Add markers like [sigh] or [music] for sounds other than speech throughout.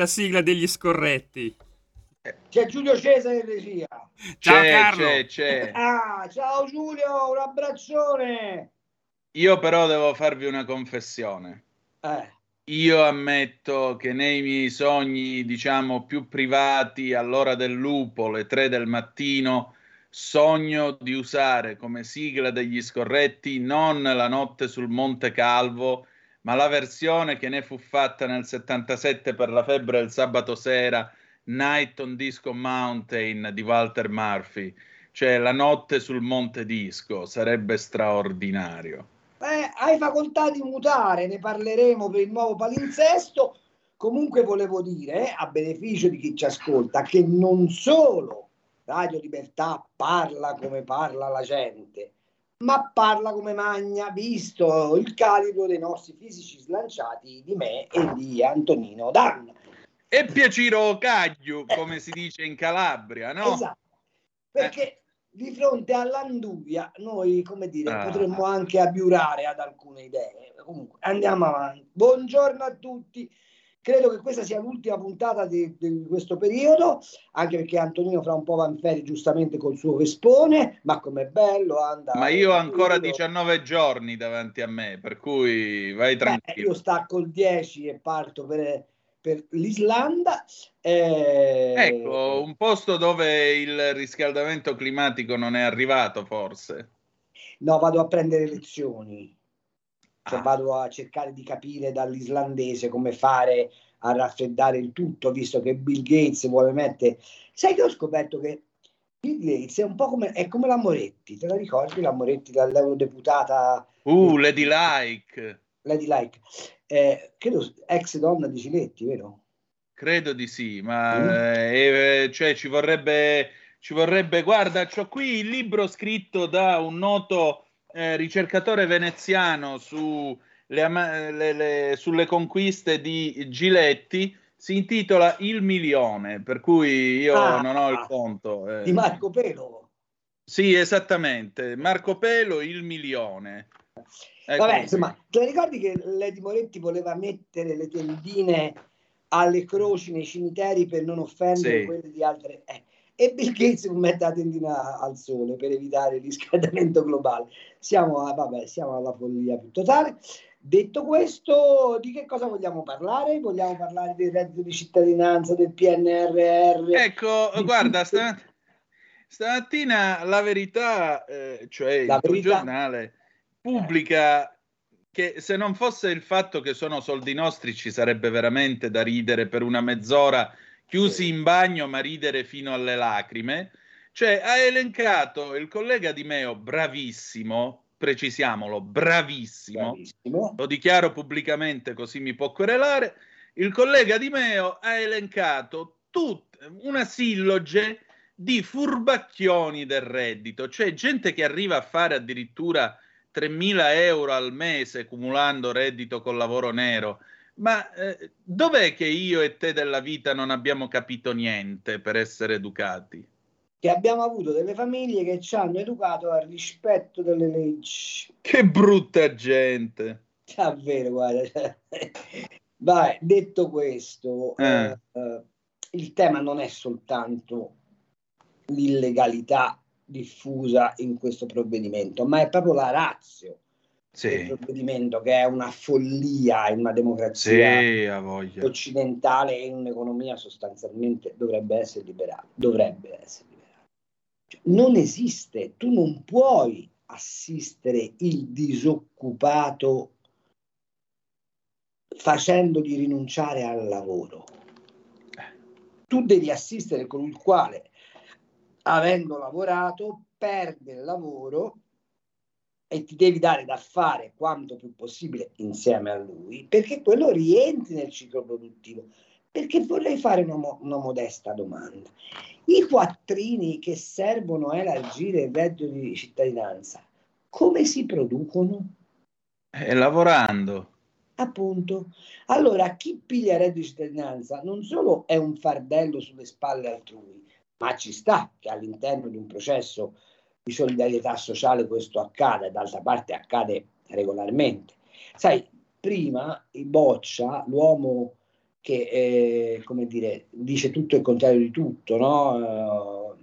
La sigla degli scorretti. C'è Giulio Cesare in regia. Ciao c'è, Carlo. c'è, c'è. Ah, ciao Giulio, un abbraccione. Io però devo farvi una confessione. Eh, Io ammetto che nei miei sogni, diciamo, più privati, all'ora del lupo, le tre del mattino, sogno di usare come sigla degli scorretti non la notte sul Monte Calvo, ma la versione che ne fu fatta nel 77 per la febbre del sabato sera, Night on Disco Mountain di Walter Murphy, cioè la notte sul Monte Disco, sarebbe straordinario. eh, hai facoltà di mutare, ne parleremo per il nuovo palinsesto. Comunque volevo dire, a beneficio di chi ci ascolta, che non solo Radio Libertà parla come parla la gente, ma parla come magna, visto il calibro dei nostri fisici slanciati di me e di Antonino Danna. E Piaciro Cagliu, come si dice in Calabria, no? Esatto, perché di fronte all'anduvia noi, come dire, Ah. potremmo anche abiurare ad alcune idee. Comunque, andiamo avanti. Buongiorno a tutti. Credo che questa sia l'ultima puntata di, di questo periodo, anche perché Antonino fra un po' va in ferie giustamente col suo Vespone, ma com'è bello andare. Ma io ho ancora Io- 19 giorni davanti a me, per cui vai Beh, tranquillo. io stacco il 10 e parto per, per l'Islanda. Eh, Ecco, un posto dove il riscaldamento climatico non è arrivato, forse. No, vado a prendere lezioni. Cioè, Ah. vado a cercare di capire dall'islandese come fare a raffreddare il tutto, visto che Bill Gates vuole mettere. Sai che ho scoperto che Bill Gates è un po' come, è come la Moretti, te la ricordi la Moretti, dall'eurodeputata Uh, Lady Like, Lady Like, eh, credo ex donna di Ciletti, vero? credo di sì, ma Mm. eh, eh, cioè, ci vorrebbe, ci vorrebbe, guarda, c'ho qui il libro scritto da un noto eh, ricercatore veneziano su le le- le- sulle conquiste di Giletti, si intitola Il milione, per cui io Ah, non ho il conto. eh. Di Marco Pelo. Sì, esattamente. Marco Pelo, il milione. Ecco Vabbè, insomma, te ricordi che Lady Moretti voleva mettere le tendine alle croci nei cimiteri per non offendere Sì. quelle di altre... eh, E Bill Gates mette la tendina al sole per evitare il riscaldamento globale. Siamo, a- vabbè, siamo alla follia più totale. Detto questo, di che cosa vogliamo parlare? Vogliamo parlare del reddito di cittadinanza, del PNRR? Ecco, guarda, tutto- sta- stamattina la verità, eh, cioè La il Verità. giornale, pubblica che se non fosse il fatto che sono soldi nostri ci sarebbe veramente da ridere per una mezz'ora chiusi in bagno ma ridere fino alle lacrime. Cioè, ha elencato il collega di Meo, bravissimo, precisiamolo, bravissimo, Bravissimo. lo dichiaro pubblicamente così mi può querelare, il collega Di Meo ha elencato tut- una silloge di furbacchioni del reddito, cioè gente che arriva a fare addirittura 3.000 euro al mese cumulando reddito col lavoro nero. Ma eh, dov'è che io e te della vita non abbiamo capito niente per essere educati? Che abbiamo avuto delle famiglie che ci hanno educato al rispetto delle leggi. Che brutta gente! Davvero, guarda. cioè. [laughs] Vai, detto questo, Eh. eh, eh, il tema non è soltanto l'illegalità diffusa in questo provvedimento, ma è proprio la razio Sì, provvedimento che è una follia in una democrazia sì, occidentale e in un'economia sostanzialmente dovrebbe essere liberale. Dovrebbe essere liberale. Cioè, non esiste, tu non puoi assistere il disoccupato facendogli rinunciare al lavoro. tu devi assistere con il quale, avendo lavorato, perde il lavoro e ti devi dare da fare quanto più possibile insieme a lui, perché quello rientri nel ciclo produttivo. Perché vorrei fare una, una modesta domanda. I quattrini che servono a elargire il reddito di cittadinanza, come si producono? Eh, lavorando. Appunto. Allora, chi piglia il reddito di cittadinanza non solo è un fardello sulle spalle altrui, ma ci sta che all'interno di un processo di solidarietà sociale questo accada, d'altra parte accade regolarmente. Sai, prima il Boccia, l'uomo che eh, come dire, dice tutto il contrario di tutto, no? uh,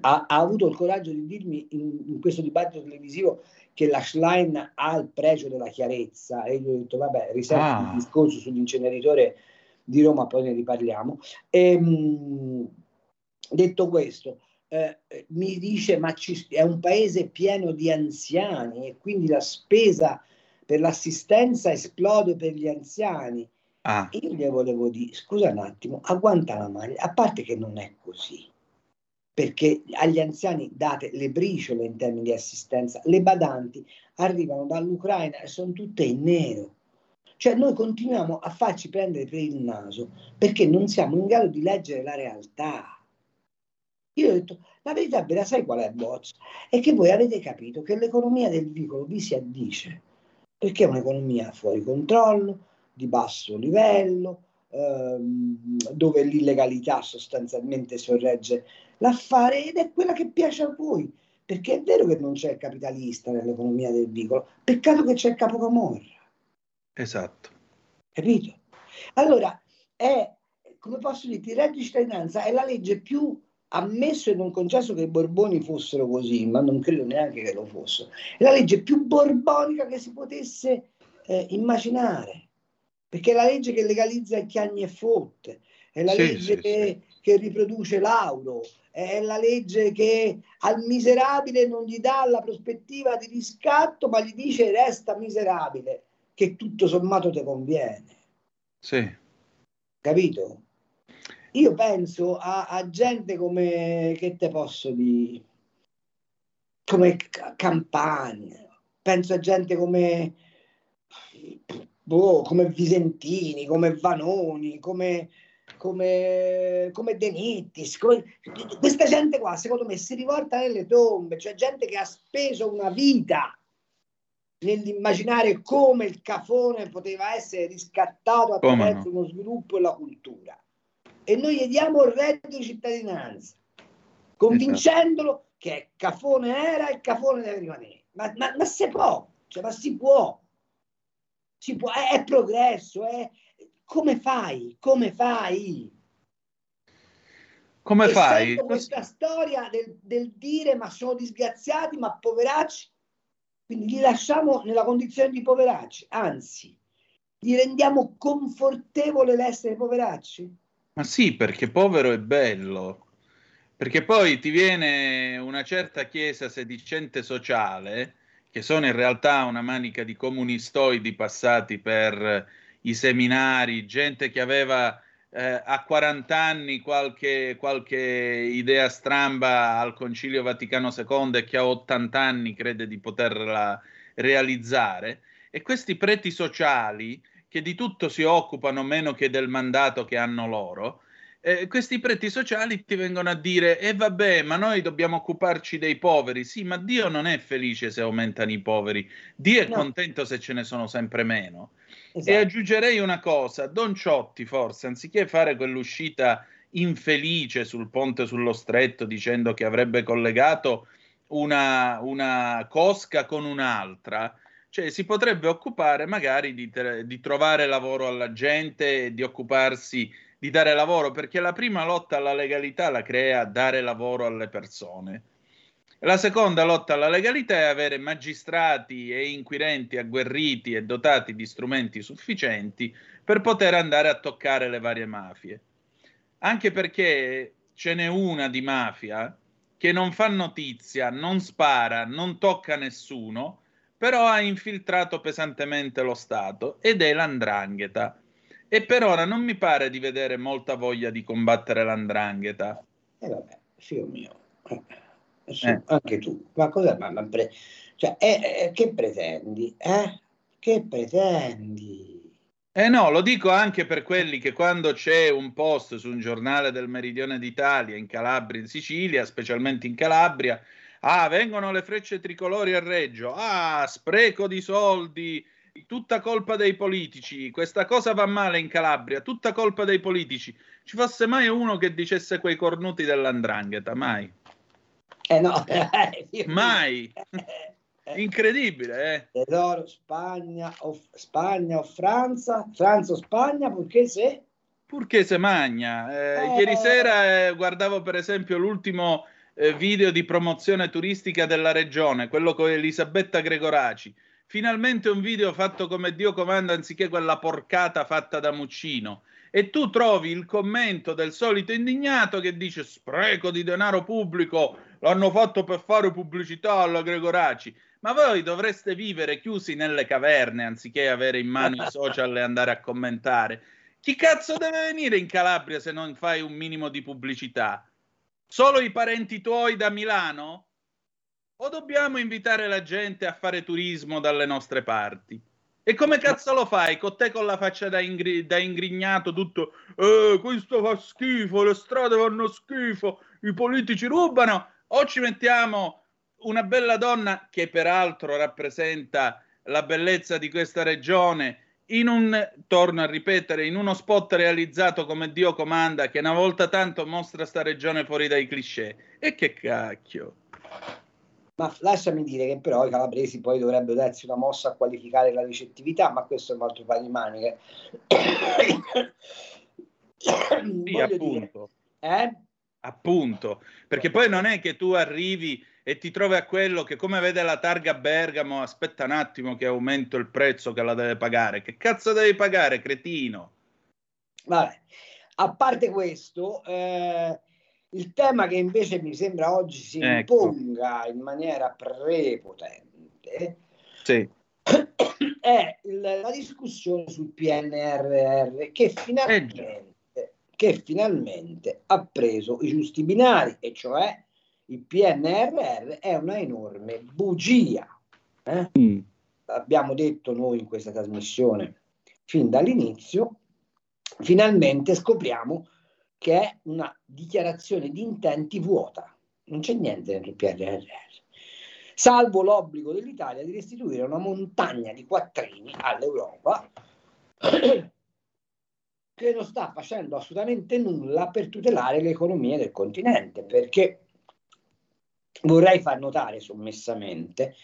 ha, ha, avuto il coraggio di dirmi in, in, questo dibattito televisivo che la Schlein ha il pregio della chiarezza e io ho detto vabbè riservo ah. il discorso sull'inceneritore di Roma poi ne riparliamo e, ehm, mh, detto questo eh, mi dice ma ci, è un paese pieno di anziani e quindi la spesa per l'assistenza esplode per gli anziani Ah. Io gli volevo dire, scusa un attimo, agguanta la maglia, a parte che non è così, perché agli anziani date le briciole in termini di assistenza, le badanti arrivano dall'Ucraina e sono tutte in nero. Cioè noi continuiamo a farci prendere per il naso perché non siamo in grado di leggere la realtà. Io ho detto, la verità vera, sai qual è, Boz? È che voi avete capito che l'economia del vicolo vi si addice, perché è un'economia fuori controllo, di basso livello, ehm, dove l'illegalità sostanzialmente sorregge l'affare ed è quella che piace a voi. Perché è vero che non c'è il capitalista nell'economia del vicolo, peccato che c'è il capocamorra. Esatto. Capito? Allora, è, come posso dire, il reddito di cittadinanza è la legge più ammesso e non concesso che i Borboni fossero così, ma non credo neanche che lo fossero. È la legge più borbonica che si potesse eh, immaginare perché è la legge che legalizza i chiagni e fotte, è la sì, legge sì, che, sì. che, riproduce l'auro, è la legge che al miserabile non gli dà la prospettiva di riscatto, ma gli dice resta miserabile, che tutto sommato ti conviene. Sì. Capito? Io penso a, a gente come, che te posso dire, come Campania, penso a gente come boh, come Visentini, come Vanoni, come, come, come De Nittis, come, questa gente qua secondo me si rivolta nelle tombe, cioè gente che ha speso una vita nell'immaginare come il cafone poteva essere riscattato attraverso no? uno sviluppo e la cultura. E noi gli diamo il reddito di cittadinanza, convincendolo che cafone era e cafone deve rimanere. Ma, ma, ma si può, cioè, ma si può si può, è, è progresso, è, come fai? Come fai? Come e fai? Questa storia del, del, dire ma sono disgraziati, ma poveracci, quindi li lasciamo nella condizione di poveracci, anzi, gli rendiamo confortevole l'essere poveracci. Ma sì, perché povero è bello. Perché poi ti viene una certa chiesa sedicente sociale che sono in realtà una manica di comunistoidi passati per i seminari, gente che aveva eh, a 40 anni qualche, qualche, idea stramba al Concilio Vaticano II e che a 80 anni crede di poterla realizzare. E questi preti sociali, che di tutto si occupano meno che del mandato che hanno loro, eh, questi preti sociali ti vengono a dire e eh, vabbè ma noi dobbiamo occuparci dei poveri sì ma Dio non è felice se aumentano i poveri Dio è no. contento se ce ne sono sempre meno esatto. e aggiungerei una cosa Don Ciotti forse anziché fare quell'uscita infelice sul ponte sullo stretto dicendo che avrebbe collegato una, una cosca con un'altra cioè si potrebbe occupare magari di, di trovare lavoro alla gente di occuparsi di dare lavoro, perché la prima lotta alla legalità la crea dare lavoro alle persone. La seconda lotta alla legalità è avere magistrati e inquirenti agguerriti e dotati di strumenti sufficienti per poter andare a toccare le varie mafie. Anche perché ce n'è una di mafia che non fa notizia, non spara, non tocca nessuno, però ha infiltrato pesantemente lo Stato ed è l'andrangheta E per ora non mi pare di vedere molta voglia di combattere l'andrangheta. E eh vabbè, figlio mio, eh, eh. anche tu, ma cosa ma, ma pre- cioè, eh, eh, che pretendi? Eh? Che pretendi? Eh no, lo dico anche per quelli che quando c'è un post su un giornale del Meridione d'Italia, in Calabria, in Sicilia, specialmente in Calabria, ah, vengono le frecce tricolori a Reggio, ah, spreco di soldi, tutta colpa dei politici, questa cosa va male in Calabria, tutta colpa dei politici. Ci fosse mai uno che dicesse quei cornuti dell'andrangheta? Mai. Eh no, [laughs] mai. [laughs] Incredibile, eh? Tesoro, Spagna o, Spagna o Francia, Francia o Spagna, purché se? Purché se magna. Eh, eh. Ieri sera eh, guardavo per esempio l'ultimo eh, video di promozione turistica della regione, quello con Elisabetta Gregoraci. Finalmente un video fatto come Dio comanda anziché quella porcata fatta da Muccino. E tu trovi il commento del solito indignato che dice spreco di denaro pubblico, l'hanno fatto per fare pubblicità alla Gregoraci ma voi dovreste vivere chiusi nelle caverne anziché avere in mano i [laughs] social e andare a commentare. Chi cazzo deve venire in Calabria se non fai un minimo di pubblicità? Solo i parenti tuoi da Milano? O dobbiamo invitare la gente a fare turismo dalle nostre parti? E come cazzo lo fai? Con te con la faccia da, ingri- da ingrignato, tutto eh, questo fa schifo, le strade fanno schifo, i politici rubano, o ci mettiamo una bella donna che peraltro rappresenta la bellezza di questa regione in un, torno a ripetere, in uno spot realizzato come Dio comanda, che una volta tanto mostra sta regione fuori dai cliché. E che cacchio. Ma lasciami dire che però i calabresi poi dovrebbero darsi una mossa a qualificare la ricettività, ma questo è un altro paio di maniche. sì, appunto. Dire, eh? Appunto, perché poi non è che tu arrivi e ti trovi a quello che come vede la targa Bergamo, aspetta un attimo che aumento il prezzo che la deve pagare. Che cazzo devi pagare, cretino? Vabbè, a parte questo, eh, il tema che invece mi sembra oggi si ecco. imponga in maniera prepotente sì. [coughs] è la discussione sul PNRR che finalmente, eh che finalmente ha preso i giusti binari, e cioè il PNRR è una enorme bugia. Eh? Mm. Abbiamo detto noi in questa trasmissione fin dall'inizio, finalmente scopriamo che è una dichiarazione di intenti vuota, non c'è niente il PNRR, salvo l'obbligo dell'Italia di restituire una montagna di quattrini all'Europa [clears throat] che non sta facendo assolutamente nulla per tutelare l'economia del continente, perché vorrei far notare sommessamente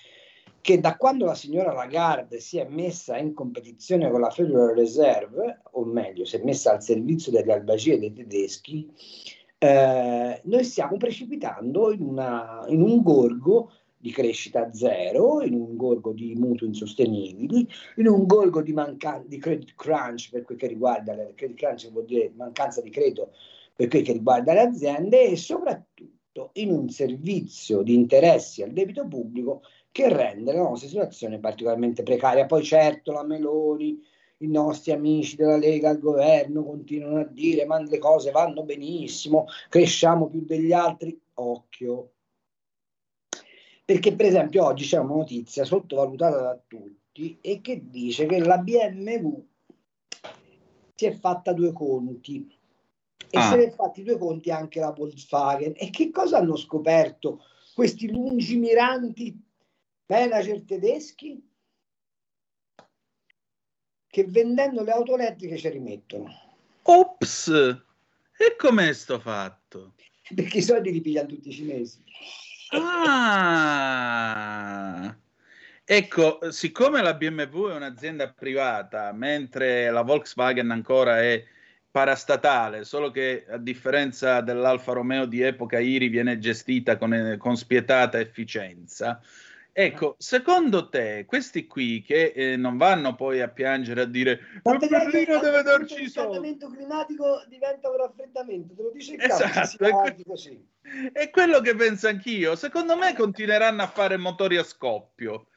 che da quando la signora Lagarde si è messa in competizione con la Federal Reserve, o meglio, si è messa al servizio delle albagie dei tedeschi, eh, noi stiamo precipitando in, una, in, un gorgo di crescita zero, in un gorgo di mutui insostenibili, in un gorgo di, manca- di credit crunch per quel che riguarda le, credit crunch vuol dire mancanza di credito per quel che riguarda le aziende e soprattutto in un servizio di interessi al debito pubblico che rende la nostra situazione particolarmente precaria. Poi certo la Meloni, i nostri amici della Lega al governo continuano a dire ma le cose vanno benissimo, cresciamo più degli altri. Occhio. Perché per esempio oggi c'è una notizia sottovalutata da tutti e che dice che la BMW si è fatta due conti e ah. se ne è fatti due conti anche la Volkswagen. E che cosa hanno scoperto questi lungimiranti manager tedeschi? Che vendendo le auto elettriche ci rimettono. Ops! E com'è sto fatto? Perché i soldi li pigliano tutti i cinesi. Ah! Ecco, siccome la BMW è un'azienda privata, mentre la Volkswagen ancora è parastatale, solo che a differenza dell'Alfa Romeo di epoca Iri viene gestita con, con spietata efficienza. Ecco, secondo te questi qui che eh, non vanno poi a piangere a dire ma Berlino deve darci i soldi. Il cambiamento climatico diventa un raffreddamento, te lo dice il esatto, è, così. è quello che penso anch'io. Secondo me continueranno a fare motori a scoppio.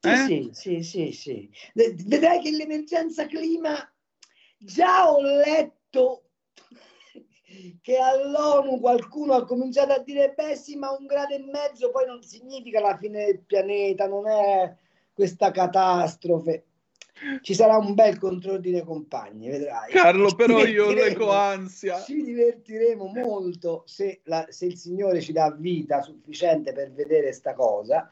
Eh? Sì, sì, sì, sì, sì. Vedrai che l'emergenza clima Già ho letto che all'ONU qualcuno ha cominciato a dire beh sì ma un grado e mezzo poi non significa la fine del pianeta, non è questa catastrofe. Ci sarà un bel controllo di compagni, vedrai. Carlo, però io leggo ansia. Ci divertiremo molto se, la, se il Signore ci dà vita sufficiente per vedere sta cosa.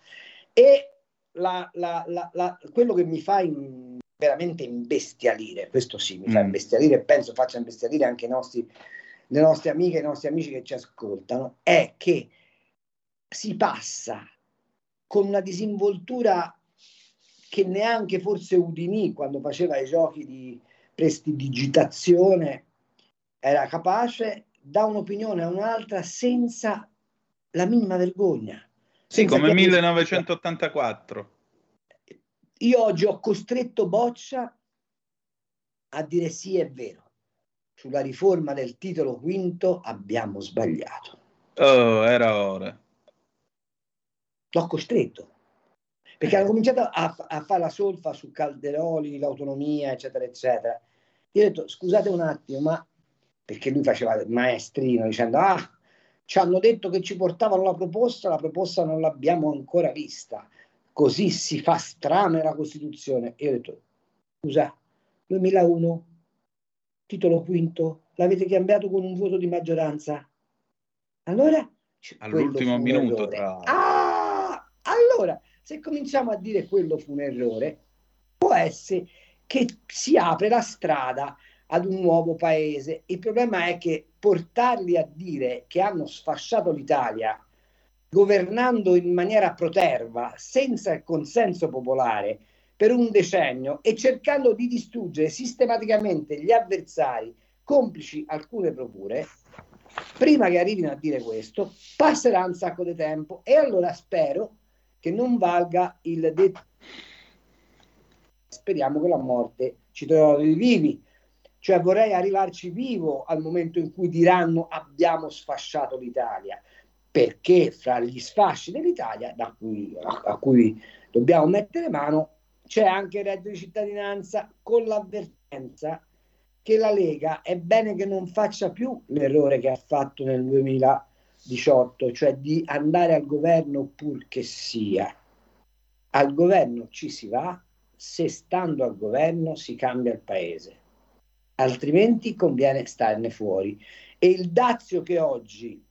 E la, la, la, quello che mi fa in, veramente imbestialire, questo sì, mi fa mm. imbestialire e penso faccia imbestialire anche i nostri, le nostre amiche e i nostri amici che ci ascoltano, è che si passa con una disinvoltura che neanche forse Udini quando faceva i giochi di prestidigitazione era capace da un'opinione a un'altra senza la minima vergogna. Sì, come 1984. Io oggi ho costretto Boccia a dire sì, è vero. Sulla riforma del titolo quinto abbiamo sbagliato. Oh, era ora. L'ho costretto perché hanno cominciato a, a fare la solfa su Calderoli, l'autonomia, eccetera, eccetera. Io ho detto, scusate un attimo, ma perché lui faceva il maestrino dicendo, ah, ci hanno detto che ci portavano la proposta, la proposta non l'abbiamo ancora vista, così si fa strame la Costituzione. E io ho detto, scusa, 2001, titolo quinto, l'avete cambiato con un voto di maggioranza? Allora? All'ultimo minuto, tra... Ah, allora, se cominciamo a dire quello fu un errore, può essere che si apre la strada ad un nuovo paese. Il problema è che portarli a dire che hanno sfasciato l'Italia governando in maniera proterva, senza il consenso popolare, per un decennio e cercando di distruggere sistematicamente gli avversari, complici alcune procure, prima che arrivino a dire questo, passerà un sacco di tempo e allora spero che non valga il detto. Speriamo che la morte ci trovi vivi. Cioè vorrei arrivarci vivo al momento in cui diranno abbiamo sfasciato l'Italia, perché fra gli sfasci dell'Italia cui, a, a cui dobbiamo mettere mano c'è anche il reddito di cittadinanza con l'avvertenza che la Lega è bene che non faccia più l'errore che ha fatto nel 2000 18, cioè di andare al governo pur che sia. Al governo ci si va se stando al governo si cambia il paese, altrimenti conviene starne fuori. E il dazio che oggi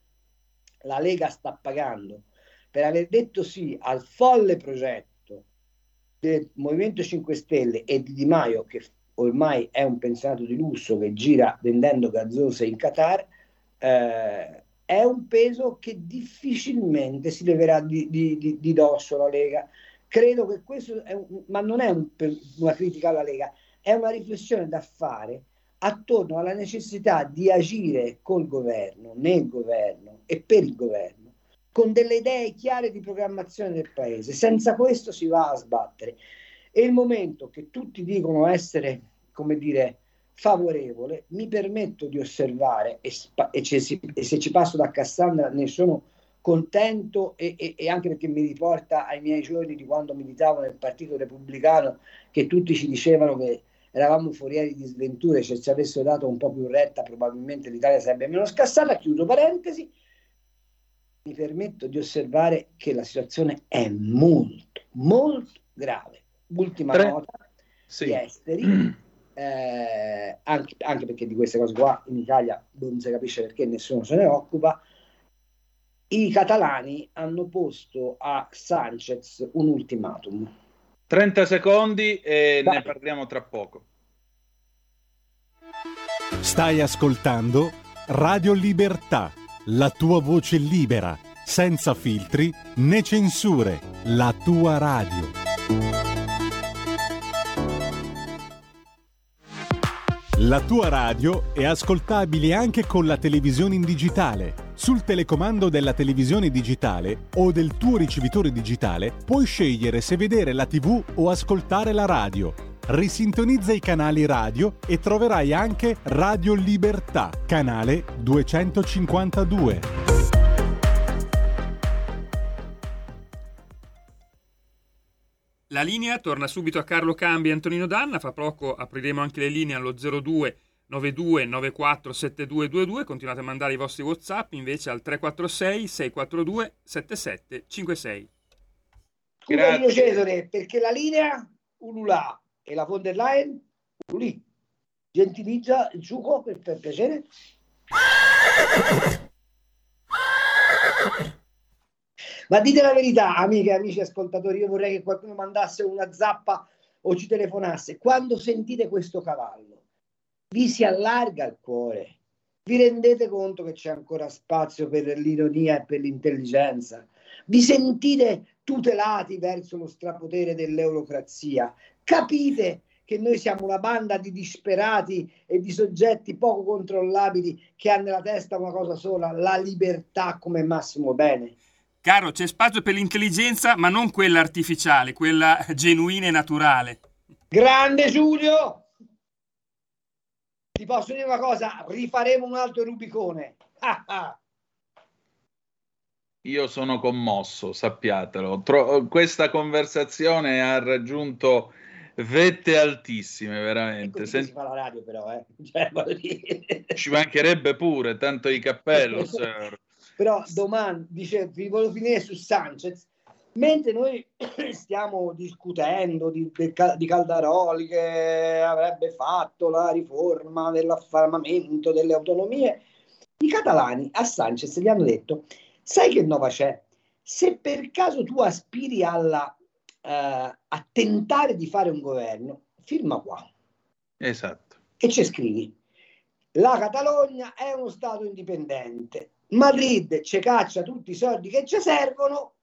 la Lega sta pagando per aver detto sì al folle progetto del Movimento 5 Stelle e di Di Maio, che ormai è un pensionato di lusso che gira vendendo gazzose in Qatar, eh, è un peso che difficilmente si leverà di, di, di, di dosso la Lega. Credo che questo, un, ma non è un, una critica alla Lega, è una riflessione da fare attorno alla necessità di agire col governo, nel governo e per il governo, con delle idee chiare di programmazione del paese. Senza questo si va a sbattere. E il momento che tutti dicono essere, come dire, favorevole, mi permetto di osservare e, e, ci, e, se ci passo da Cassandra ne sono contento e, e, anche perché mi riporta ai miei giorni di quando militavo nel Partito Repubblicano che tutti ci dicevano che eravamo forieri di sventure, se ci avessero dato un po' più retta probabilmente l'Italia sarebbe meno scassata, chiudo parentesi, mi permetto di osservare che la situazione è molto, molto grave. Ultima Tre. nota, sì. gli esteri [clears throat] eh, anche, anche, perché di queste cose qua in Italia non si capisce perché nessuno se ne occupa, i catalani hanno posto a Sanchez un ultimatum. 30 secondi e Dai. ne parliamo tra poco. Stai ascoltando Radio Libertà, la tua voce libera, senza filtri né censure, la tua radio. La tua radio è ascoltabile anche con la televisione in digitale. Sul telecomando della televisione digitale o del tuo ricevitore digitale puoi scegliere se vedere la TV o ascoltare la radio. Risintonizza i canali radio e troverai anche Radio Libertà, canale 252. La linea torna subito a Carlo Cambi e Antonino Danna, fra poco apriremo anche le linee allo 02 92 94 7222, continuate a mandare i vostri Whatsapp invece al 346 642 7756. Grazie Cesare, perché la linea ululà e la von der Leyen ululì. Gentilizza il sugo per, per piacere. Ma dite la verità, amiche e amici ascoltatori, io vorrei che qualcuno mandasse una zappa o ci telefonasse. Quando sentite questo cavallo, vi si allarga il cuore, vi rendete conto che c'è ancora spazio per l'ironia e per l'intelligenza, vi sentite tutelati verso lo strapotere dell'eurocrazia, capite che noi siamo una banda di disperati e di soggetti poco controllabili che hanno nella testa una cosa sola, la libertà come massimo bene. Caro, c'è spazio per l'intelligenza, ma non quella artificiale, quella genuina e naturale. Grande Giulio! Ti posso dire una cosa, rifaremo un altro Rubicone. [laughs] Io sono commosso, sappiatelo. Tro- questa conversazione ha raggiunto vette altissime, veramente. Sen- si fa la radio, però, eh. [laughs] Cioè, Ci mancherebbe pure, tanto di cappello, [laughs] sir. Però domani, dice, vi volevo finire su Sanchez, mentre noi [clears throat] stiamo discutendo di, di Caldaroli che avrebbe fatto la riforma dell'affermamento delle autonomie, i catalani a Sanchez gli hanno detto, sai che nova c'è? Se per caso tu aspiri alla, uh, a tentare di fare un governo, firma qua. Esatto. E ci scrivi, la Catalogna è uno Stato indipendente, Madrid ci caccia tutti i soldi che ci servono,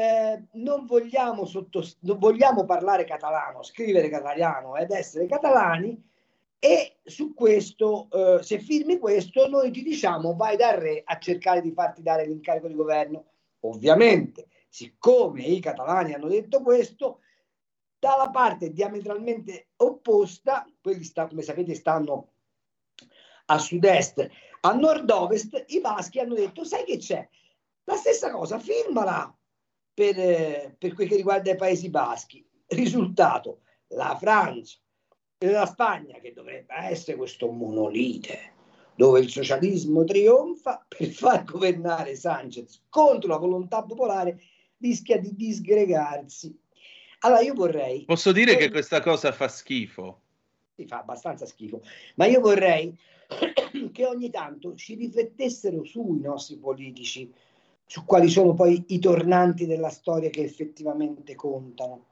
eh, non, vogliamo sottost- non vogliamo parlare catalano, scrivere catalano ed essere catalani e su questo, eh, se firmi questo, noi ti diciamo vai dal re a cercare di farti dare l'incarico di governo. Ovviamente, siccome i catalani hanno detto questo, dalla parte diametralmente opposta, quelli sta, come sapete stanno a sud-est, a nord-ovest, i baschi hanno detto, sai che c'è? La stessa cosa, firmala per, eh, per quel che riguarda i Paesi Baschi. Risultato, la Francia e la Spagna, che dovrebbe essere questo monolite, dove il socialismo trionfa per far governare Sanchez contro la volontà popolare, rischia di disgregarsi. Allora io vorrei... Posso dire che questa cosa fa schifo? Si fa abbastanza schifo, ma io vorrei [coughs] che ogni tanto ci riflettessero sui nostri politici, su quali sono poi i tornanti della storia che effettivamente contano,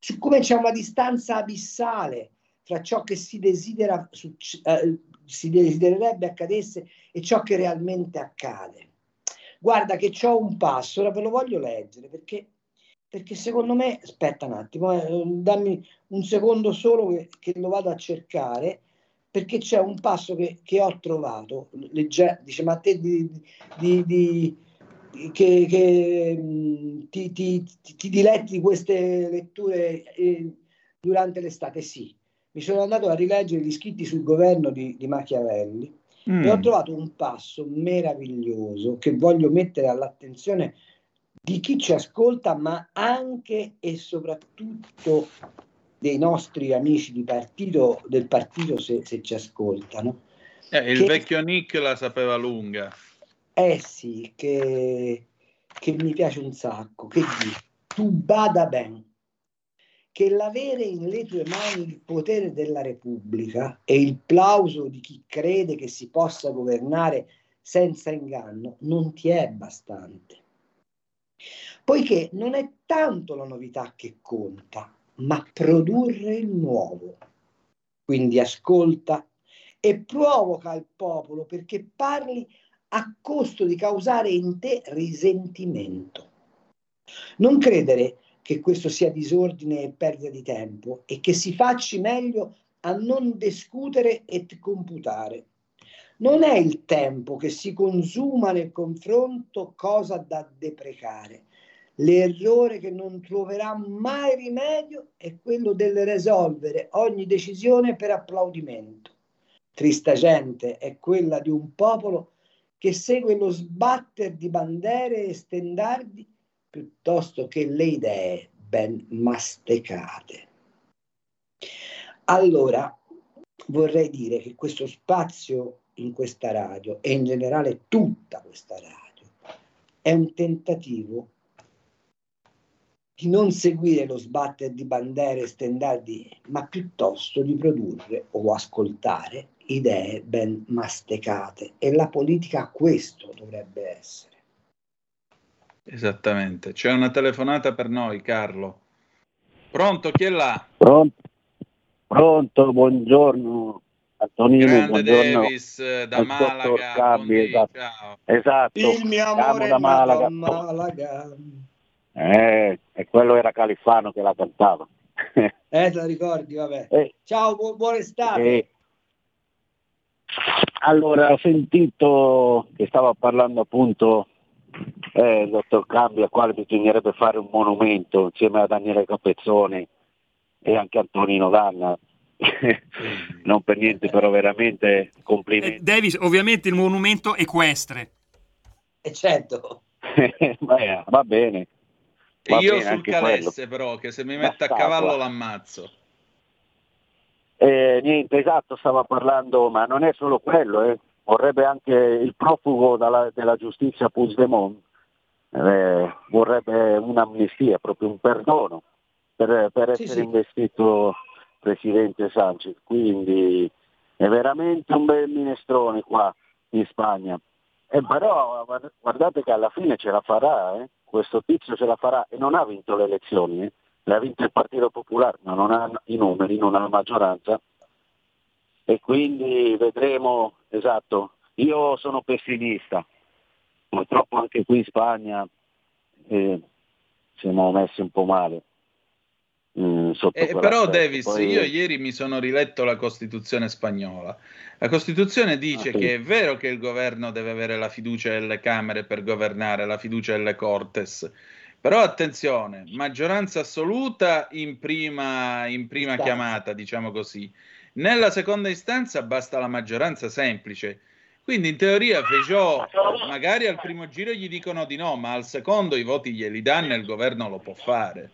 su come c'è una distanza abissale fra ciò che si desidera, eh, si desidererebbe accadesse e ciò che realmente accade. Guarda che c'ho un passo, ora ve lo voglio leggere perché, perché secondo me, aspetta un attimo, eh, dammi un secondo solo che, che, lo vado a cercare, perché c'è un passo che, che ho trovato, legge, dice ma te di, di, di che, che ti, ti, ti, diletti di queste letture eh, durante l'estate? Sì, mi sono andato a rileggere gli scritti sul governo di, di Machiavelli mm. e ho trovato un passo meraviglioso che voglio mettere all'attenzione di chi ci ascolta, ma anche e soprattutto dei nostri amici di partito, del partito se, se ci ascoltano. Eh, il che, vecchio Nick la sapeva lunga. Eh sì, che, che mi piace un sacco, che dici, tu bada ben, che l'avere in le tue mani il potere della Repubblica e il plauso di chi crede che si possa governare senza inganno non ti è bastante. Poiché non è tanto la novità che conta, ma produrre il nuovo. Quindi ascolta e provoca il popolo perché parli a costo di causare in te risentimento. Non credere che questo sia disordine e perdita di tempo e che si faccia meglio a non discutere e computare. Non è il tempo che si consuma nel confronto cosa da deprecare. L'errore che non troverà mai rimedio è quello del risolvere ogni decisione per applaudimento. Trista gente è quella di un popolo che segue lo sbatter di bandere e stendardi piuttosto che le idee ben mastecate. Allora, vorrei dire che questo spazio in questa radio e in generale tutta questa radio è un tentativo di non seguire lo sbattere di bandere e stendardi, ma piuttosto di produrre o ascoltare idee ben mastecate. E la politica questo dovrebbe essere. Esattamente. C'è una telefonata per noi, Carlo. Pronto, chi è là? Pronto, Pronto buongiorno. Antonino, Grande buongiorno. Davis da Malaga. Cambi, esatto. Esatto. Il mio amore da Malaga. Malaga. Eh, e quello era Califano che la cantava. Eh, te la ricordi, vabbè. Eh, Ciao, bu- buona estate. eh. Allora, ho sentito che stava parlando appunto eh, il dottor Cambi al quale bisognerebbe fare un monumento insieme a Daniele Capezzone e anche Antonino Danna. [laughs] non per niente, però veramente Eh, complimenti. Davis, ovviamente il monumento equestre. E certo. [laughs] Beh, va bene. E Va io bene sul calesse, però, che se mi mette a Basta, cavallo va. l'ammazzo. Eh, niente, esatto, stava parlando, ma non è solo quello, eh. vorrebbe anche il profugo dalla- della giustizia Puigdemont, eh, vorrebbe un'amnistia, proprio un perdono per, per Sì, essere sì. investito presidente Sanchez, quindi è veramente un bel minestrone qua in Spagna. Eh, però guard- guardate che alla fine ce la farà, eh. questo tizio ce la farà e non ha vinto le elezioni, eh. Le ha vinte il Partito Popolare, ma non ha i numeri, non ha la maggioranza e quindi vedremo, esatto, io sono pessimista, purtroppo anche qui in Spagna eh, siamo messi un po' male. mm, Eh, però. Davis, Poi- io ieri mi sono riletto la Costituzione spagnola. La Costituzione dice Ah, sì. che è vero che il governo deve avere la fiducia delle Camere per governare, la fiducia delle Cortes, però attenzione, maggioranza assoluta in prima, in prima chiamata, diciamo così. Nella seconda istanza basta la maggioranza semplice. Quindi in teoria Feijó magari al primo giro gli dicono di no, ma al secondo i voti glieli danno e il governo lo può fare.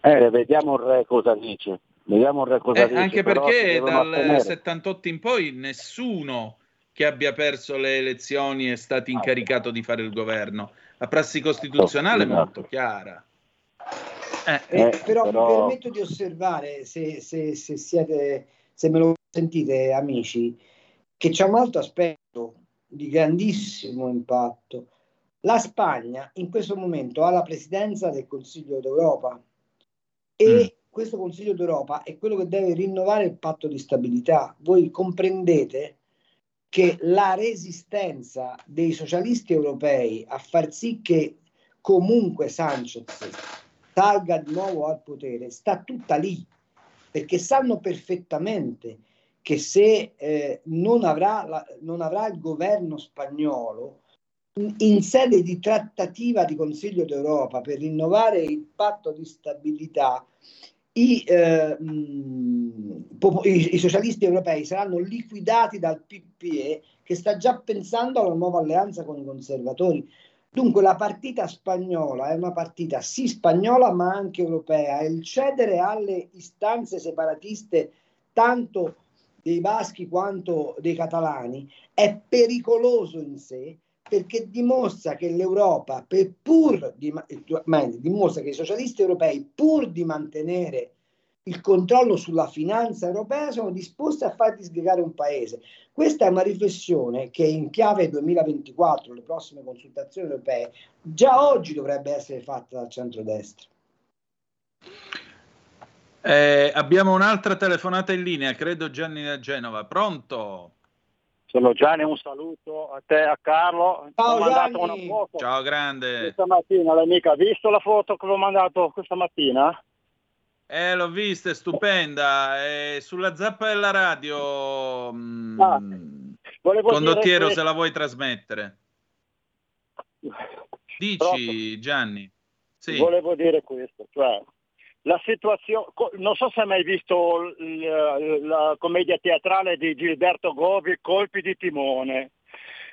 Eh, vediamo il re cosa dice. Vediamo il re cosa Eh, dice. anche perché dal attenere. 78 in poi nessuno che abbia perso le elezioni è stato incaricato di fare il governo. La prassi costituzionale è Esatto. molto chiara. Eh, Eh, Eh, però, però- mi permetto di osservare, se, se- se siete, se me lo sentite amici, che c'è un altro aspetto di grandissimo impatto. La Spagna in questo momento ha la presidenza del Consiglio d'Europa e Mm. questo Consiglio d'Europa è quello che deve rinnovare il patto di stabilità. Voi comprendete che la resistenza dei socialisti europei a far sì che comunque Sanchez salga di nuovo al potere sta tutta lì, perché sanno perfettamente che se eh, non, avrà la- non avrà il governo spagnolo in- in sede di trattativa di Consiglio d'Europa per rinnovare il patto di stabilità, i, eh, popo- i- i socialisti europei saranno liquidati dal PPE che sta già pensando alla nuova alleanza con i conservatori. Dunque la partita spagnola è una partita sì spagnola ma anche europea il cedere alle istanze separatiste tanto dei baschi quanto dei catalani è pericoloso in sé perché dimostra che l'Europa, per pur di, meglio, dimostra che i socialisti europei, pur di mantenere il controllo sulla finanza europea, sono disposti a far disgregare un paese. Questa è una riflessione che in chiave 2024, le prossime consultazioni europee, già oggi dovrebbe essere fatta dal centrodestra. eh, abbiamo un'altra telefonata in linea, credo Gianni da Genova. Pronto? Sono Gianni, un saluto a te, a Carlo. Ciao, ho mandato Gianni. una foto Ciao grande. questa mattina, l'hai mica visto la foto che ho mandato questa mattina? Eh, l'ho vista, è stupenda. È sulla zappa della radio. mm, Ah, Volevo condottiero, dire se la vuoi trasmettere. Dici, Pronto? Gianni. Sì. Volevo dire questo, cioè la situazione, non so se hai mai visto l- la commedia teatrale di Gilberto Govi, Colpi di timone.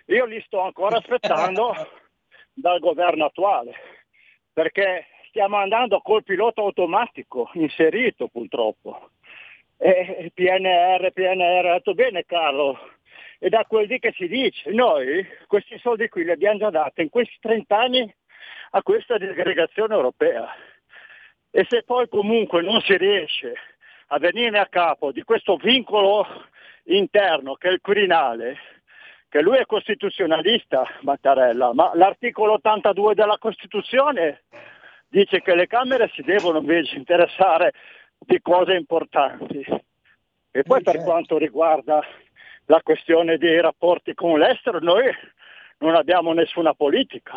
Io li sto ancora [laughs] aspettando dal governo attuale, perché stiamo andando col pilota automatico inserito purtroppo. E PNR, PNR, ha detto bene Carlo, e da quel di che si dice, noi questi soldi qui li abbiamo già dati in questi 30 anni a questa disgregazione europea. E se poi comunque non si riesce a venire a capo di questo vincolo interno che è il Quirinale, che lui è costituzionalista, Mattarella, ma l'articolo 82 della Costituzione dice che le Camere si devono invece interessare di cose importanti. E poi per certo. quanto riguarda la questione dei rapporti con l'estero, noi non abbiamo nessuna politica.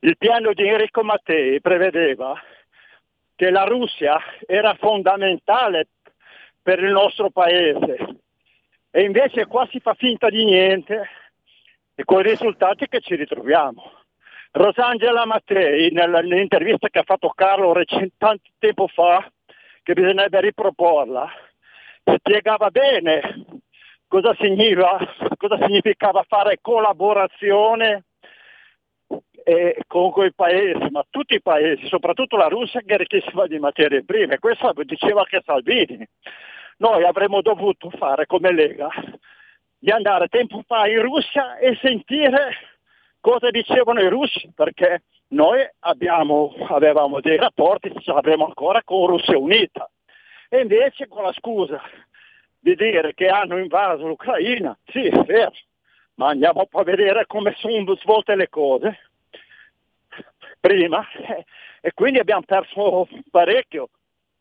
Il piano di Enrico Mattei prevedeva che la Russia era fondamentale per il nostro paese e invece qua si fa finta di niente e con i risultati che ci ritroviamo. Rosangela Mattei, nell'intervista che ha fatto Carlo tanto tempo fa, che bisognerebbe riproporla, spiegava bene cosa, significa, cosa significava fare collaborazione eh, con quei paesi, ma tutti i paesi, soprattutto la Russia che è ricchissima di materie prime. Questo diceva anche Salvini. Noi avremmo dovuto fare come Lega, di andare tempo fa in Russia e sentire cosa dicevano i russi, perché noi abbiamo, avevamo dei rapporti, ce l'avremo ancora con Russia Unita. E invece con la scusa di dire che hanno invaso l'Ucraina, sì, è vero, ma andiamo a vedere come sono svolte le cose prima [laughs] e quindi abbiamo perso parecchio.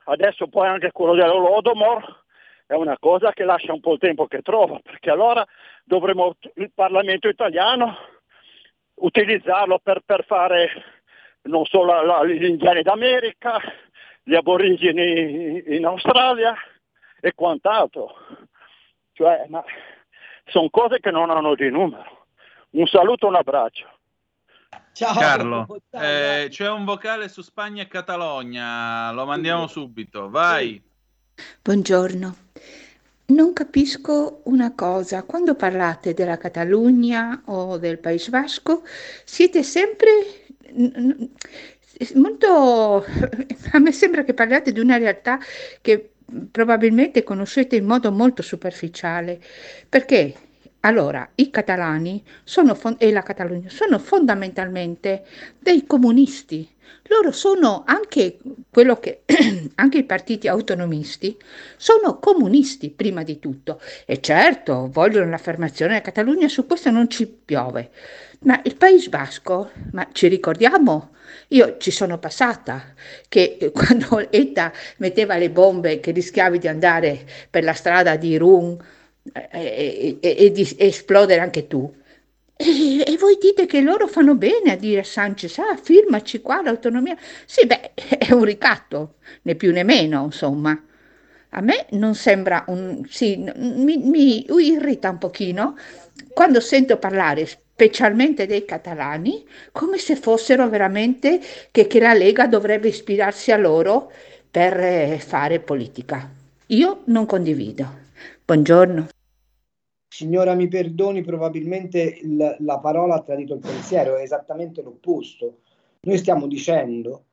Adesso poi anche quello dell'Olodomor è una cosa che lascia un po' il tempo che trova, perché allora dovremo il Parlamento italiano utilizzarlo per, per fare non solo la, gli indiani d'America, gli aborigeni in Australia e quant'altro. Cioè, ma sono cose che non hanno di numero. Un saluto, un abbraccio. Ciao. Carlo, eh, c'è un vocale su Spagna e Catalogna, lo mandiamo subito, vai. Buongiorno. Non capisco una cosa, quando parlate della Catalogna o del Paese Vasco siete sempre molto... [laughs] a me sembra che parliate di una realtà che probabilmente conoscete in modo molto superficiale, perché allora, i catalani sono, e la Catalogna sono fondamentalmente dei comunisti. Loro sono anche quello che [clears throat] anche i partiti autonomisti sono comunisti prima di tutto. E certo, vogliono l'affermazione della Catalogna, su questo non ci piove. Ma il Paese Basco, ma ci ricordiamo? Io ci sono passata che [laughs] quando ETA metteva le bombe che rischiavi di andare per la strada di Run e, e, e, di esplodere anche tu. E, e, voi dite che loro fanno bene a dire a Sanchez, ah, firmaci qua l'autonomia. Sì, beh, [laughs] è un ricatto, né più né meno, insomma. A me non sembra un... sì, mi, mi irrita un pochino quando sento parlare specialmente dei catalani, come se fossero veramente che, che la Lega dovrebbe ispirarsi a loro per eh, fare politica. Io non condivido. Buongiorno. Signora, mi perdoni, probabilmente il, la parola ha tradito il pensiero, è esattamente l'opposto. Noi stiamo dicendo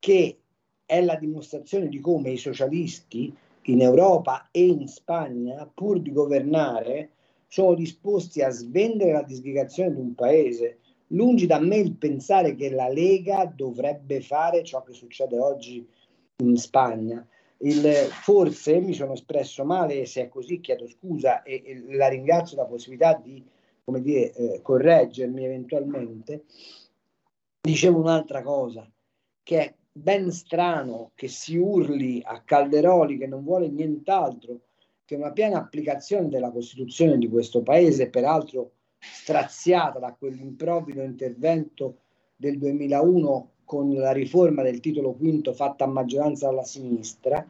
che è la dimostrazione di come i socialisti in Europa e in Spagna, pur di governare, sono disposti a svendere la disgregazione di un paese. Lungi da me il pensare che la Lega dovrebbe fare ciò che succede oggi in Spagna. Il, forse mi sono espresso male se è così chiedo scusa e, e la ringrazio della possibilità di come dire, eh, correggermi eventualmente. Dicevo un'altra cosa, che è ben strano che si urli a Calderoli che non vuole nient'altro che una piena applicazione della Costituzione di questo Paese, peraltro straziata da quell'improvvido intervento del 2001 con la riforma del titolo quinto fatta a maggioranza dalla sinistra,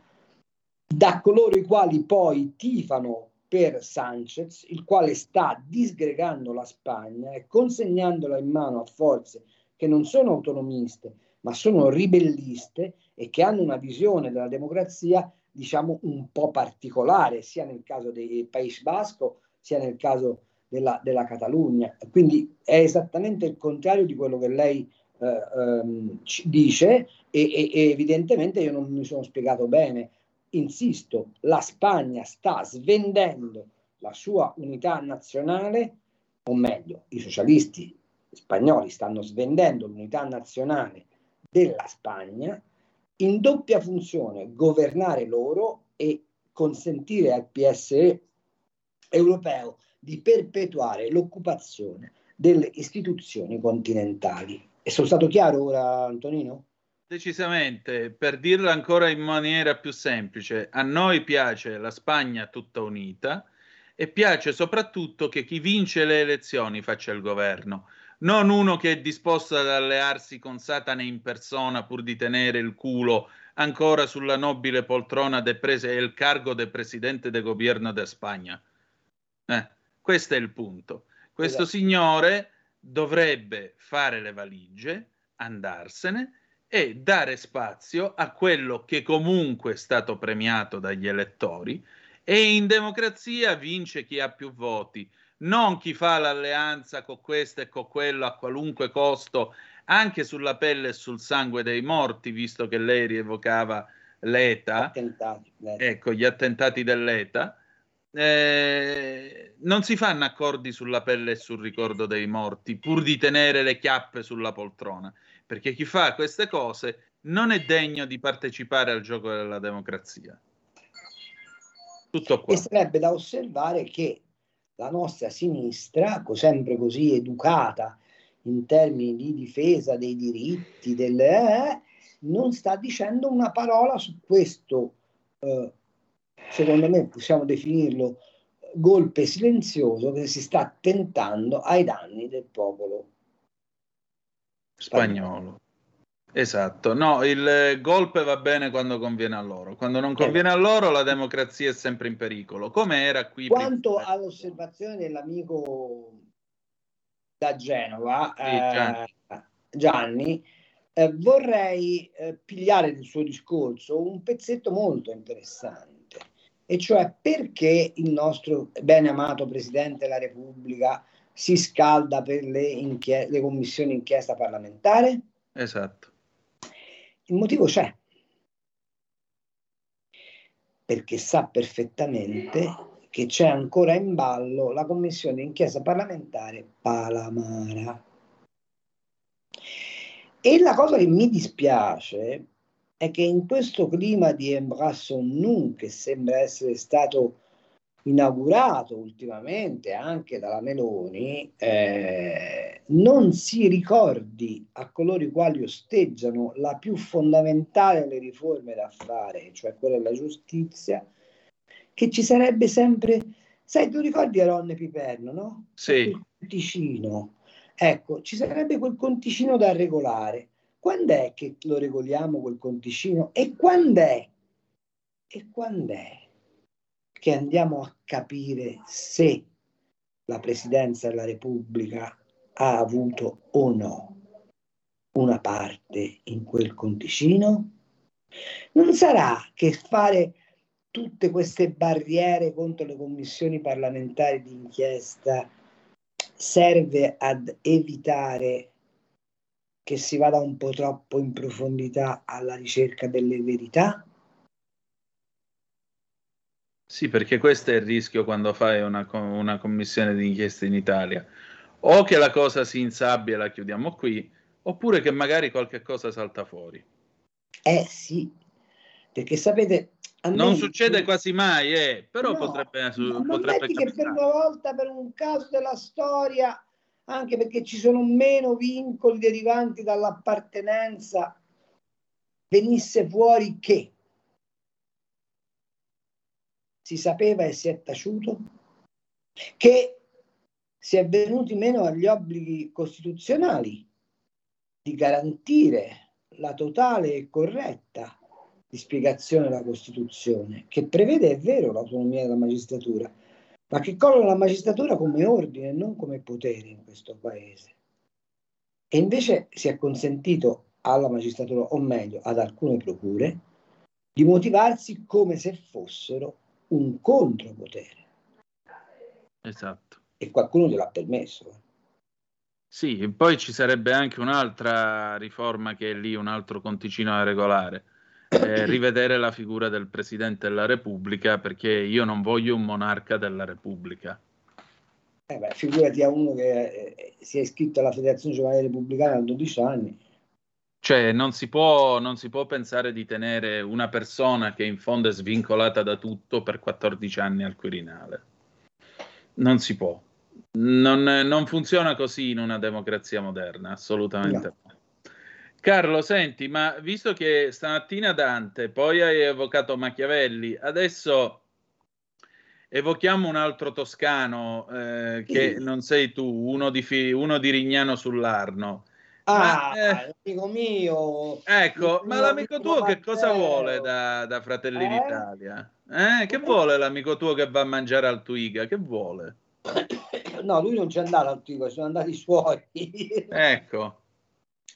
da coloro i quali poi tifano per Sanchez, il quale sta disgregando la Spagna e consegnandola in mano a forze che non sono autonomiste, ma sono ribelliste e che hanno una visione della democrazia, diciamo, un po' particolare, sia nel caso del Paese Basco, sia nel caso della, della Catalogna. Quindi è esattamente il contrario di quello che lei eh, ehm, dice e, e, e evidentemente io non mi sono spiegato bene. Insisto, la Spagna sta svendendo la sua unità nazionale, o meglio, i socialisti spagnoli stanno svendendo l'unità nazionale della Spagna in doppia funzione, governare loro e consentire al PSE europeo di perpetuare l'occupazione delle istituzioni continentali. E sono stato chiaro ora, Antonino? Decisamente, per dirlo ancora in maniera più semplice, a noi piace la Spagna tutta unita e piace soprattutto che chi vince le elezioni faccia il governo, non uno che è disposto ad allearsi con Satana in persona pur di tenere il culo ancora sulla nobile poltrona de prese e il cargo del presidente del governo de Spagna. Eh, questo è il punto. Questo esatto. signore dovrebbe fare le valigie, andarsene e dare spazio a quello che comunque è stato premiato dagli elettori e in democrazia vince chi ha più voti, non chi fa l'alleanza con questo e con quello a qualunque costo, anche sulla pelle e sul sangue dei morti, visto che lei rievocava l'ETA, attentati, ecco gli attentati dell'ETA. Eh, non si fanno accordi sulla pelle e sul ricordo dei morti pur di tenere le chiappe sulla poltrona, perché chi fa queste cose non è degno di partecipare al gioco della democrazia. Tutto qua. E sarebbe da osservare che la nostra sinistra, sempre così educata in termini di difesa dei diritti, del, eh, non sta dicendo una parola su questo, eh, secondo me possiamo definirlo golpe silenzioso che si sta tentando ai danni del popolo spagnolo. spagnolo. Esatto, no, il golpe va bene quando conviene a loro, quando non conviene a loro la democrazia è sempre in pericolo, come era qui. Quanto prima. all'osservazione dell'amico da Genova, sì, Gianni, eh, Gianni eh, vorrei eh, pigliare nel suo discorso un pezzetto molto interessante, e cioè perché il nostro bene amato Presidente della Repubblica si scalda per le, inchie- le commissioni inchiesta parlamentare? Esatto il motivo c'è, perché sa perfettamente che c'è ancora in ballo la commissione d'inchiesta parlamentare Palamara. E la cosa che mi dispiace è che in questo clima di embrasso non che sembra essere stato inaugurato ultimamente anche dalla Meloni, eh, non si ricordi a coloro i quali osteggiano la più fondamentale delle riforme da fare, cioè quella della giustizia, che ci sarebbe sempre, sai, tu ricordi Aronne Piperno, no? Sì. Il conticino. Ecco, ci sarebbe quel conticino da regolare. Quando è che lo regoliamo quel conticino? E quando è? E quando è? che andiamo a capire se la Presidenza della Repubblica ha avuto o no una parte in quel conticino? Non sarà che fare tutte queste barriere contro le commissioni parlamentari di inchiesta serve ad evitare che si vada un po' troppo in profondità alla ricerca delle verità? Sì, perché questo è il rischio quando fai una, una commissione di inchiesta in Italia. O che la cosa si insabbia e la chiudiamo qui, oppure che magari qualche cosa salta fuori. Eh sì, perché sapete... non me, succede quasi mai, eh, però no, potrebbe, su, potrebbe che per una volta, per un caso della storia, anche perché ci sono meno vincoli derivanti dall'appartenenza, venisse fuori che. Si sapeva e si è taciuto, che si è venuti meno agli obblighi costituzionali di garantire la totale e corretta dispiegazione della Costituzione, che prevede, è vero, l'autonomia della magistratura, ma che colloca la magistratura come ordine e non come potere in questo paese. E invece si è consentito alla magistratura, o meglio ad alcune procure, di motivarsi come se fossero un contropotere. Esatto. E qualcuno gliel'ha permesso. Sì, poi ci sarebbe anche un'altra riforma che è lì, un altro conticino da regolare. Eh, rivedere la figura del Presidente della Repubblica perché io non voglio un monarca della Repubblica. Eh beh, figurati a uno che eh, si è iscritto alla Federazione Giovanile Repubblicana a 12 anni. Cioè, non si, può, non si può pensare di tenere una persona che in fondo è svincolata da tutto per 14 anni al Quirinale. Non si può. Non, non funziona così in una democrazia moderna, assolutamente no. Carlo, senti, ma visto che stamattina Dante, poi hai evocato Machiavelli, adesso evochiamo un altro toscano eh, che non sei tu, uno di, uno di Rignano sull'Arno. Ah, ma, eh, amico mio. Ecco, ma l'amico tuo che cosa vuole da, da Fratelli eh? d'Italia? Eh, che vuole l'amico tuo che va a mangiare al Twiga? Che vuole? [coughs] No, lui non c'è andato al Twiga, sono andati i suoi. ecco.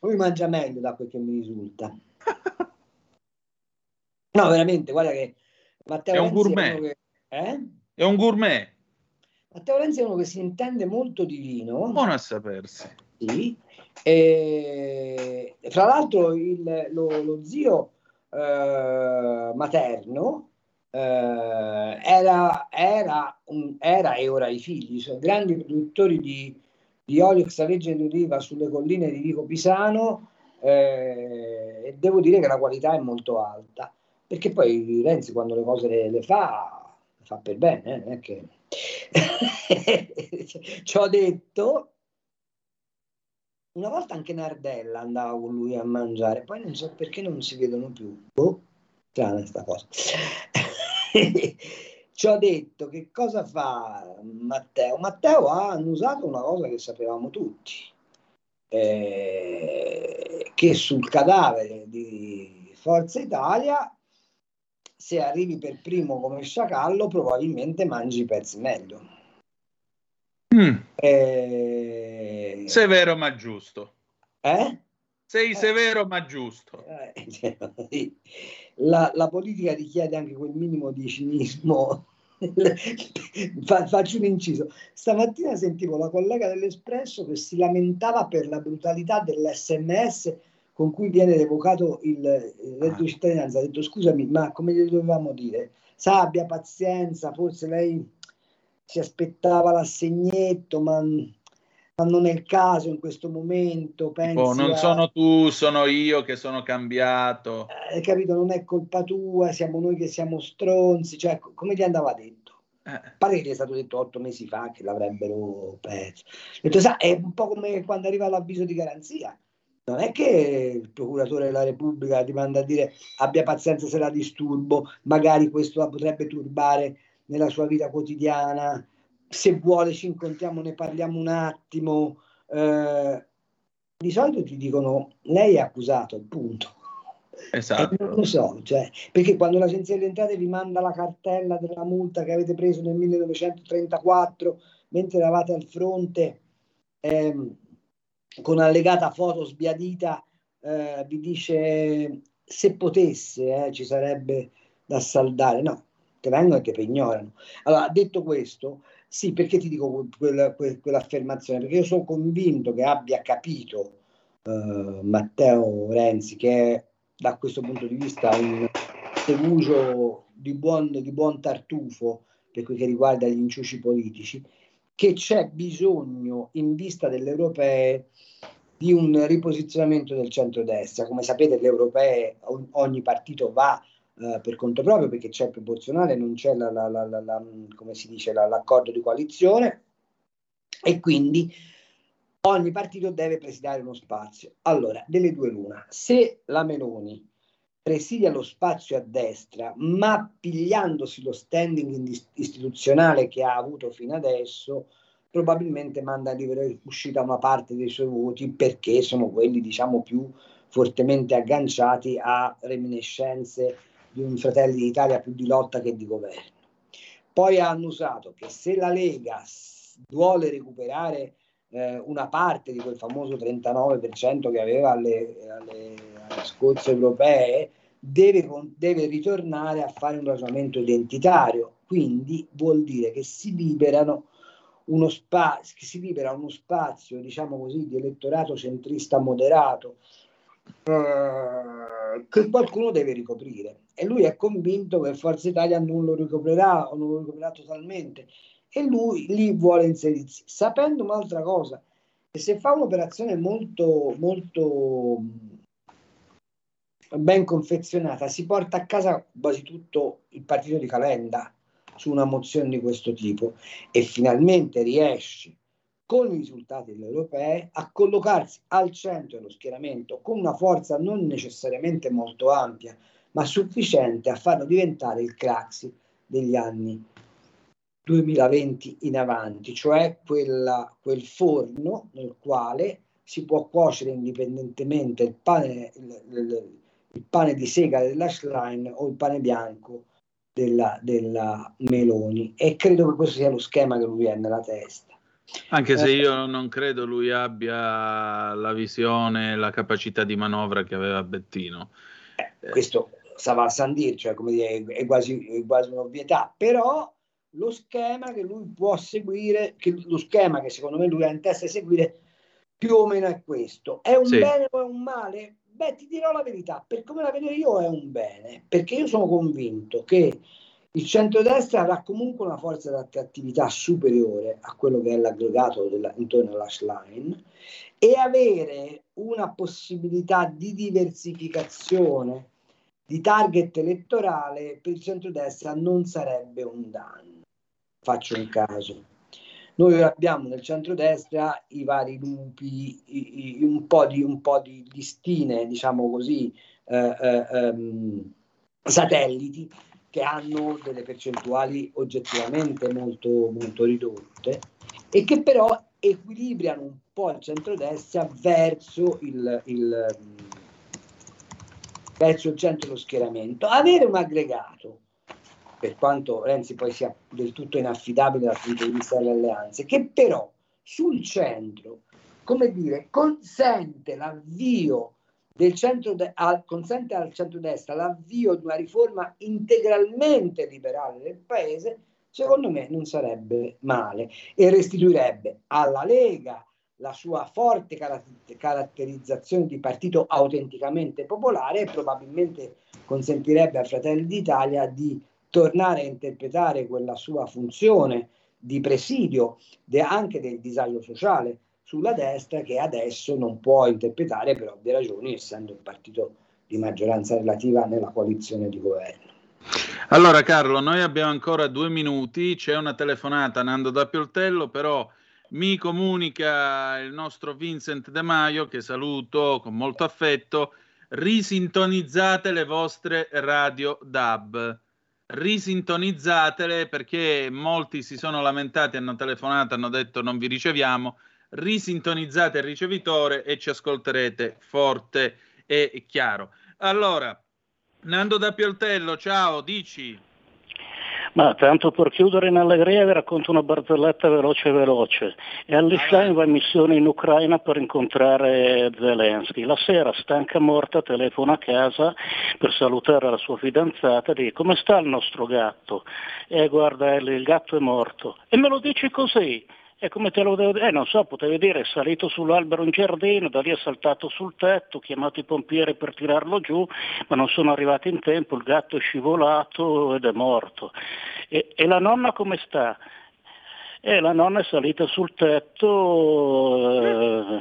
Lui mangia meglio da quel che mi risulta. [laughs] no, veramente, guarda che Matteo è un Renzi gourmet. È, che, eh? è un gourmet. Matteo Renzi è uno che si intende molto di vino. Buono a sapersi. Sì. E, fra l'altro il, lo, lo, zio eh, materno eh, era, era, un, era, e ora i figli sono grandi produttori di, di olio extravergine d'oliva sulle colline di Vico Pisano eh, e devo dire che la qualità è molto alta perché poi Renzi quando le cose le, le fa le fa per bene eh, che... [laughs] ci ho detto una volta anche Nardella andava con lui a mangiare, poi non so perché non si vedono più. Boh, strana sta cosa. [laughs] Ci ho detto che cosa fa Matteo. Matteo ha annusato una cosa che sapevamo tutti, eh, che sul cadavere di Forza Italia, se arrivi per primo come sciacallo, probabilmente mangi i pezzi meglio. Mm. Eh... Severo ma giusto. Eh? Sei severo ma giusto. Eh, [laughs] la, la, politica richiede anche quel minimo di cinismo. [laughs] faccio un inciso. Stamattina sentivo la collega dell'Espresso che si lamentava per la brutalità dell'SMS con cui viene revocato il, reddito di cittadinanza. Ha detto scusami, ma come gli dovevamo dire? Abbia pazienza, forse lei si aspettava l'assegnetto, ma, ma, non è il caso in questo momento. Pensi oh, non a... sono tu, sono io che sono cambiato. Hai eh, capito? Non è colpa tua, siamo noi che siamo stronzi. Cioè, come gli andava detto? Eh. Pare che è stato detto otto mesi fa che l'avrebbero perso. Detto, sa, è un po' come quando arriva l'avviso di garanzia. Non è che il procuratore della Repubblica ti manda a dire abbia pazienza se la disturbo, magari questo la potrebbe turbare nella sua vita quotidiana, se vuole ci incontriamo, ne parliamo un attimo. Eh, di solito ti dicono lei è accusato, punto. Esatto. non lo so, cioè, perché quando l'agenzia delle entrate vi manda la cartella della multa che avete preso nel 1934 mentre eravate al fronte ehm, con allegata foto sbiadita, eh, vi dice se potesse eh, ci sarebbe da saldare. No, che vengono e che pegnorano. Allora, detto questo, sì, perché ti dico quella, quell'affermazione? Perché io sono convinto che abbia capito uh, Matteo Renzi che è da questo punto di vista un segugio di buon, di buon tartufo per quel che riguarda gli inciuci politici, che c'è bisogno in vista delle europee di un riposizionamento del centrodestra. Come sapete, le europee ogni partito va eh, per conto proprio perché c'è il proporzionale, non c'è la, la, la, come si dice, l'accordo di coalizione e quindi ogni partito deve presidiare uno spazio. Allora, delle due l'una, se la Meloni presidia lo spazio a destra, ma pigliandosi lo standing istituzionale che ha avuto fino adesso, probabilmente manda a libera uscita una parte dei suoi voti perché sono quelli, diciamo, più fortemente agganciati a reminiscenze di un Fratelli d'Italia più di lotta che di governo. Poi hanno usato che se la Lega vuole recuperare eh, una parte di quel famoso 39% che aveva alle, alle, alle scorse europee, deve, deve ritornare a fare un ragionamento identitario. Quindi vuol dire che si liberano uno spazio, si libera uno spazio, diciamo così, di elettorato centrista moderato eh, che qualcuno deve ricoprire. E lui è convinto che Forza Italia non lo ricoprirà o non lo ricoprirà totalmente. E lui lì vuole inserirsi, sapendo un'altra cosa, che se fa un'operazione molto, molto ben confezionata, si porta a casa quasi tutto il partito di Calenda su una mozione di questo tipo e finalmente riesce con i risultati delle europee a collocarsi al centro dello schieramento con una forza non necessariamente molto ampia, ma sufficiente a farlo diventare il Craxi degli anni 2020 in avanti, cioè quella, quel forno nel quale si può cuocere indipendentemente il pane, il, il, il pane di sega della Schlein o il pane bianco della, della Meloni e credo che questo sia lo schema che lui ha nella testa. Anche se eh, io non credo lui abbia la visione, la capacità di manovra che aveva Bettino. Eh, questo stava a San Dir, cioè come dire, è quasi, è quasi un'ovvietà, però lo schema che lui può seguire, che lo schema che secondo me lui ha in testa di seguire, più o meno è questo. È un sì. bene o è un male? Beh, ti dirò la verità, per come la vedo io è un bene, perché io sono convinto che il centrodestra avrà comunque una forza di attrattività superiore a quello che è l'aggregato della, intorno all'hash line e avere una possibilità di diversificazione di target elettorale per il centrodestra non sarebbe un danno. Faccio un caso. Noi abbiamo nel centrodestra i vari lupi, i, i, un po' di, un po' di listine, diciamo così, eh, eh, um, satelliti che hanno delle percentuali oggettivamente molto, molto ridotte e che però equilibrano un po' il centrodestra verso il, il, verso il centro dello schieramento. Avere un aggregato per quanto Renzi poi sia del tutto inaffidabile dal punto di vista delle alleanze, che però sul centro, come dire, consente l'avvio del centro de- al, consente al centrodestra l'avvio di una riforma integralmente liberale del paese, secondo me non sarebbe male e restituirebbe alla Lega la sua forte caratter- caratterizzazione di partito autenticamente popolare probabilmente consentirebbe a Fratelli d'Italia di tornare a interpretare quella sua funzione di presidio de- anche del disagio sociale sulla destra che adesso non può interpretare per ovvie ragioni essendo il partito di maggioranza relativa nella coalizione di governo. Allora Carlo, noi abbiamo ancora due minuti, c'è una telefonata Nando da Pioltello, però mi comunica il nostro Vincent De Maio, che saluto con molto affetto, risintonizzate le vostre radio DAB risintonizzatele perché molti si sono lamentati, hanno telefonato, hanno detto non vi riceviamo, risintonizzate il ricevitore e ci ascolterete forte e chiaro. Allora, Nando da Pioltello, ciao, dici. Ma tanto per chiudere in allegria vi racconto una barzelletta veloce veloce. E Allishlein va in missione in Ucraina per incontrare Zelensky. La sera, stanca morta, telefona a casa per salutare la sua fidanzata e dice come sta il nostro gatto? E guarda, il gatto è morto. E me lo dici così? E come te lo devo dire? Eh, non so, potevi dire, è salito sull'albero in giardino, da lì è saltato sul tetto, chiamato i pompieri per tirarlo giù, ma non sono arrivati in tempo, il gatto è scivolato ed è morto. E, e la nonna come sta? E la nonna è salita sul tetto, eh,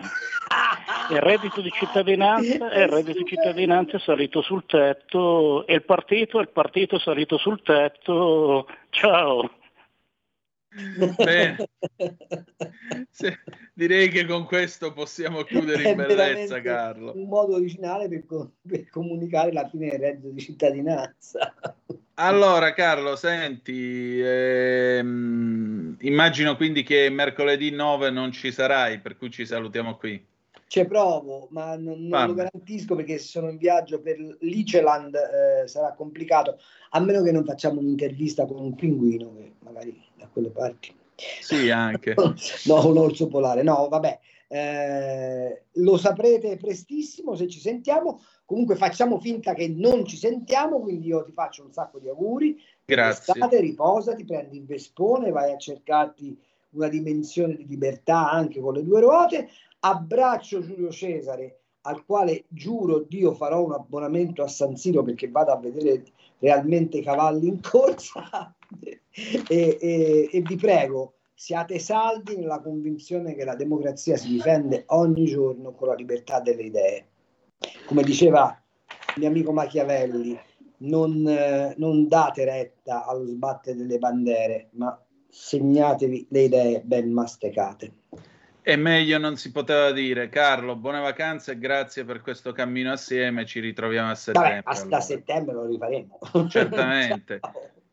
il reddito di cittadinanza, il reddito di cittadinanza è salito sul tetto e il partito, il partito è salito sul tetto. Ciao. Bene. [laughs] Sì, direi che con questo possiamo chiudere in bellezza, Carlo. Un modo originale per, per, comunicare la fine del reddito di cittadinanza. [laughs] Allora, Carlo, senti, ehm, immagino quindi che mercoledì 9 non ci sarai, per cui ci salutiamo qui. Ci provo, ma non, non lo garantisco perché se sono in viaggio per l'Iceland eh, sarà complicato, a meno che non facciamo un'intervista con un pinguino che magari da quelle parti. Sì, anche. [laughs] no, un orso polare. No, vabbè, eh, lo saprete prestissimo se ci sentiamo. Comunque facciamo finta che non ci sentiamo, quindi io ti faccio un sacco di auguri. Grazie. Estate, riposati, prendi il vespone, vai a cercarti una dimensione di libertà anche con le due ruote. Abbraccio Giulio Cesare, al quale giuro Dio farò un abbonamento a San Siro perché vado a vedere realmente i cavalli in corsa [laughs] e, e, e vi prego siate saldi nella convinzione che la democrazia si difende ogni giorno con la libertà delle idee. Come diceva il mio amico Machiavelli, non, eh, non date retta allo sbattere delle bandere, ma segnatevi le idee ben masticate. E meglio non si poteva dire. Carlo, buone vacanze e grazie per questo cammino assieme. Ci ritroviamo a settembre. Vabbè, allora. settembre lo rifaremo. [laughs] Certamente.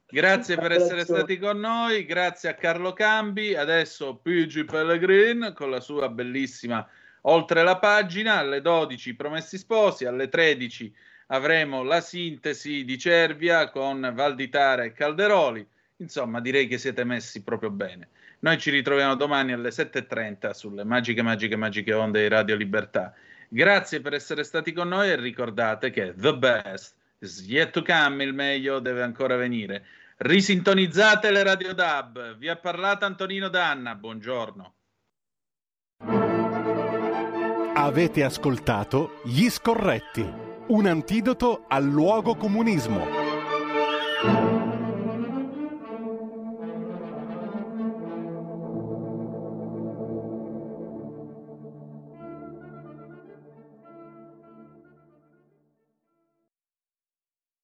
Grazie per essere stati con noi, grazie a Carlo Cambi. Adesso Pigi Pellegrin con la sua bellissima Oltre la pagina, alle 12 Promessi Sposi, alle 13 avremo la sintesi di Cervia con Valditara e Calderoli. Insomma, direi che siete messi proprio bene. Noi ci ritroviamo domani alle 7.30 sulle magiche, magiche, magiche onde di Radio Libertà. Grazie per essere stati con noi e ricordate che the best is yet to come, il meglio deve ancora venire. Risintonizzate le Radio DAB. Vi ha parlato Antonino Danna. Buongiorno. Avete ascoltato Gli Scorretti, un antidoto al luogo comunismo.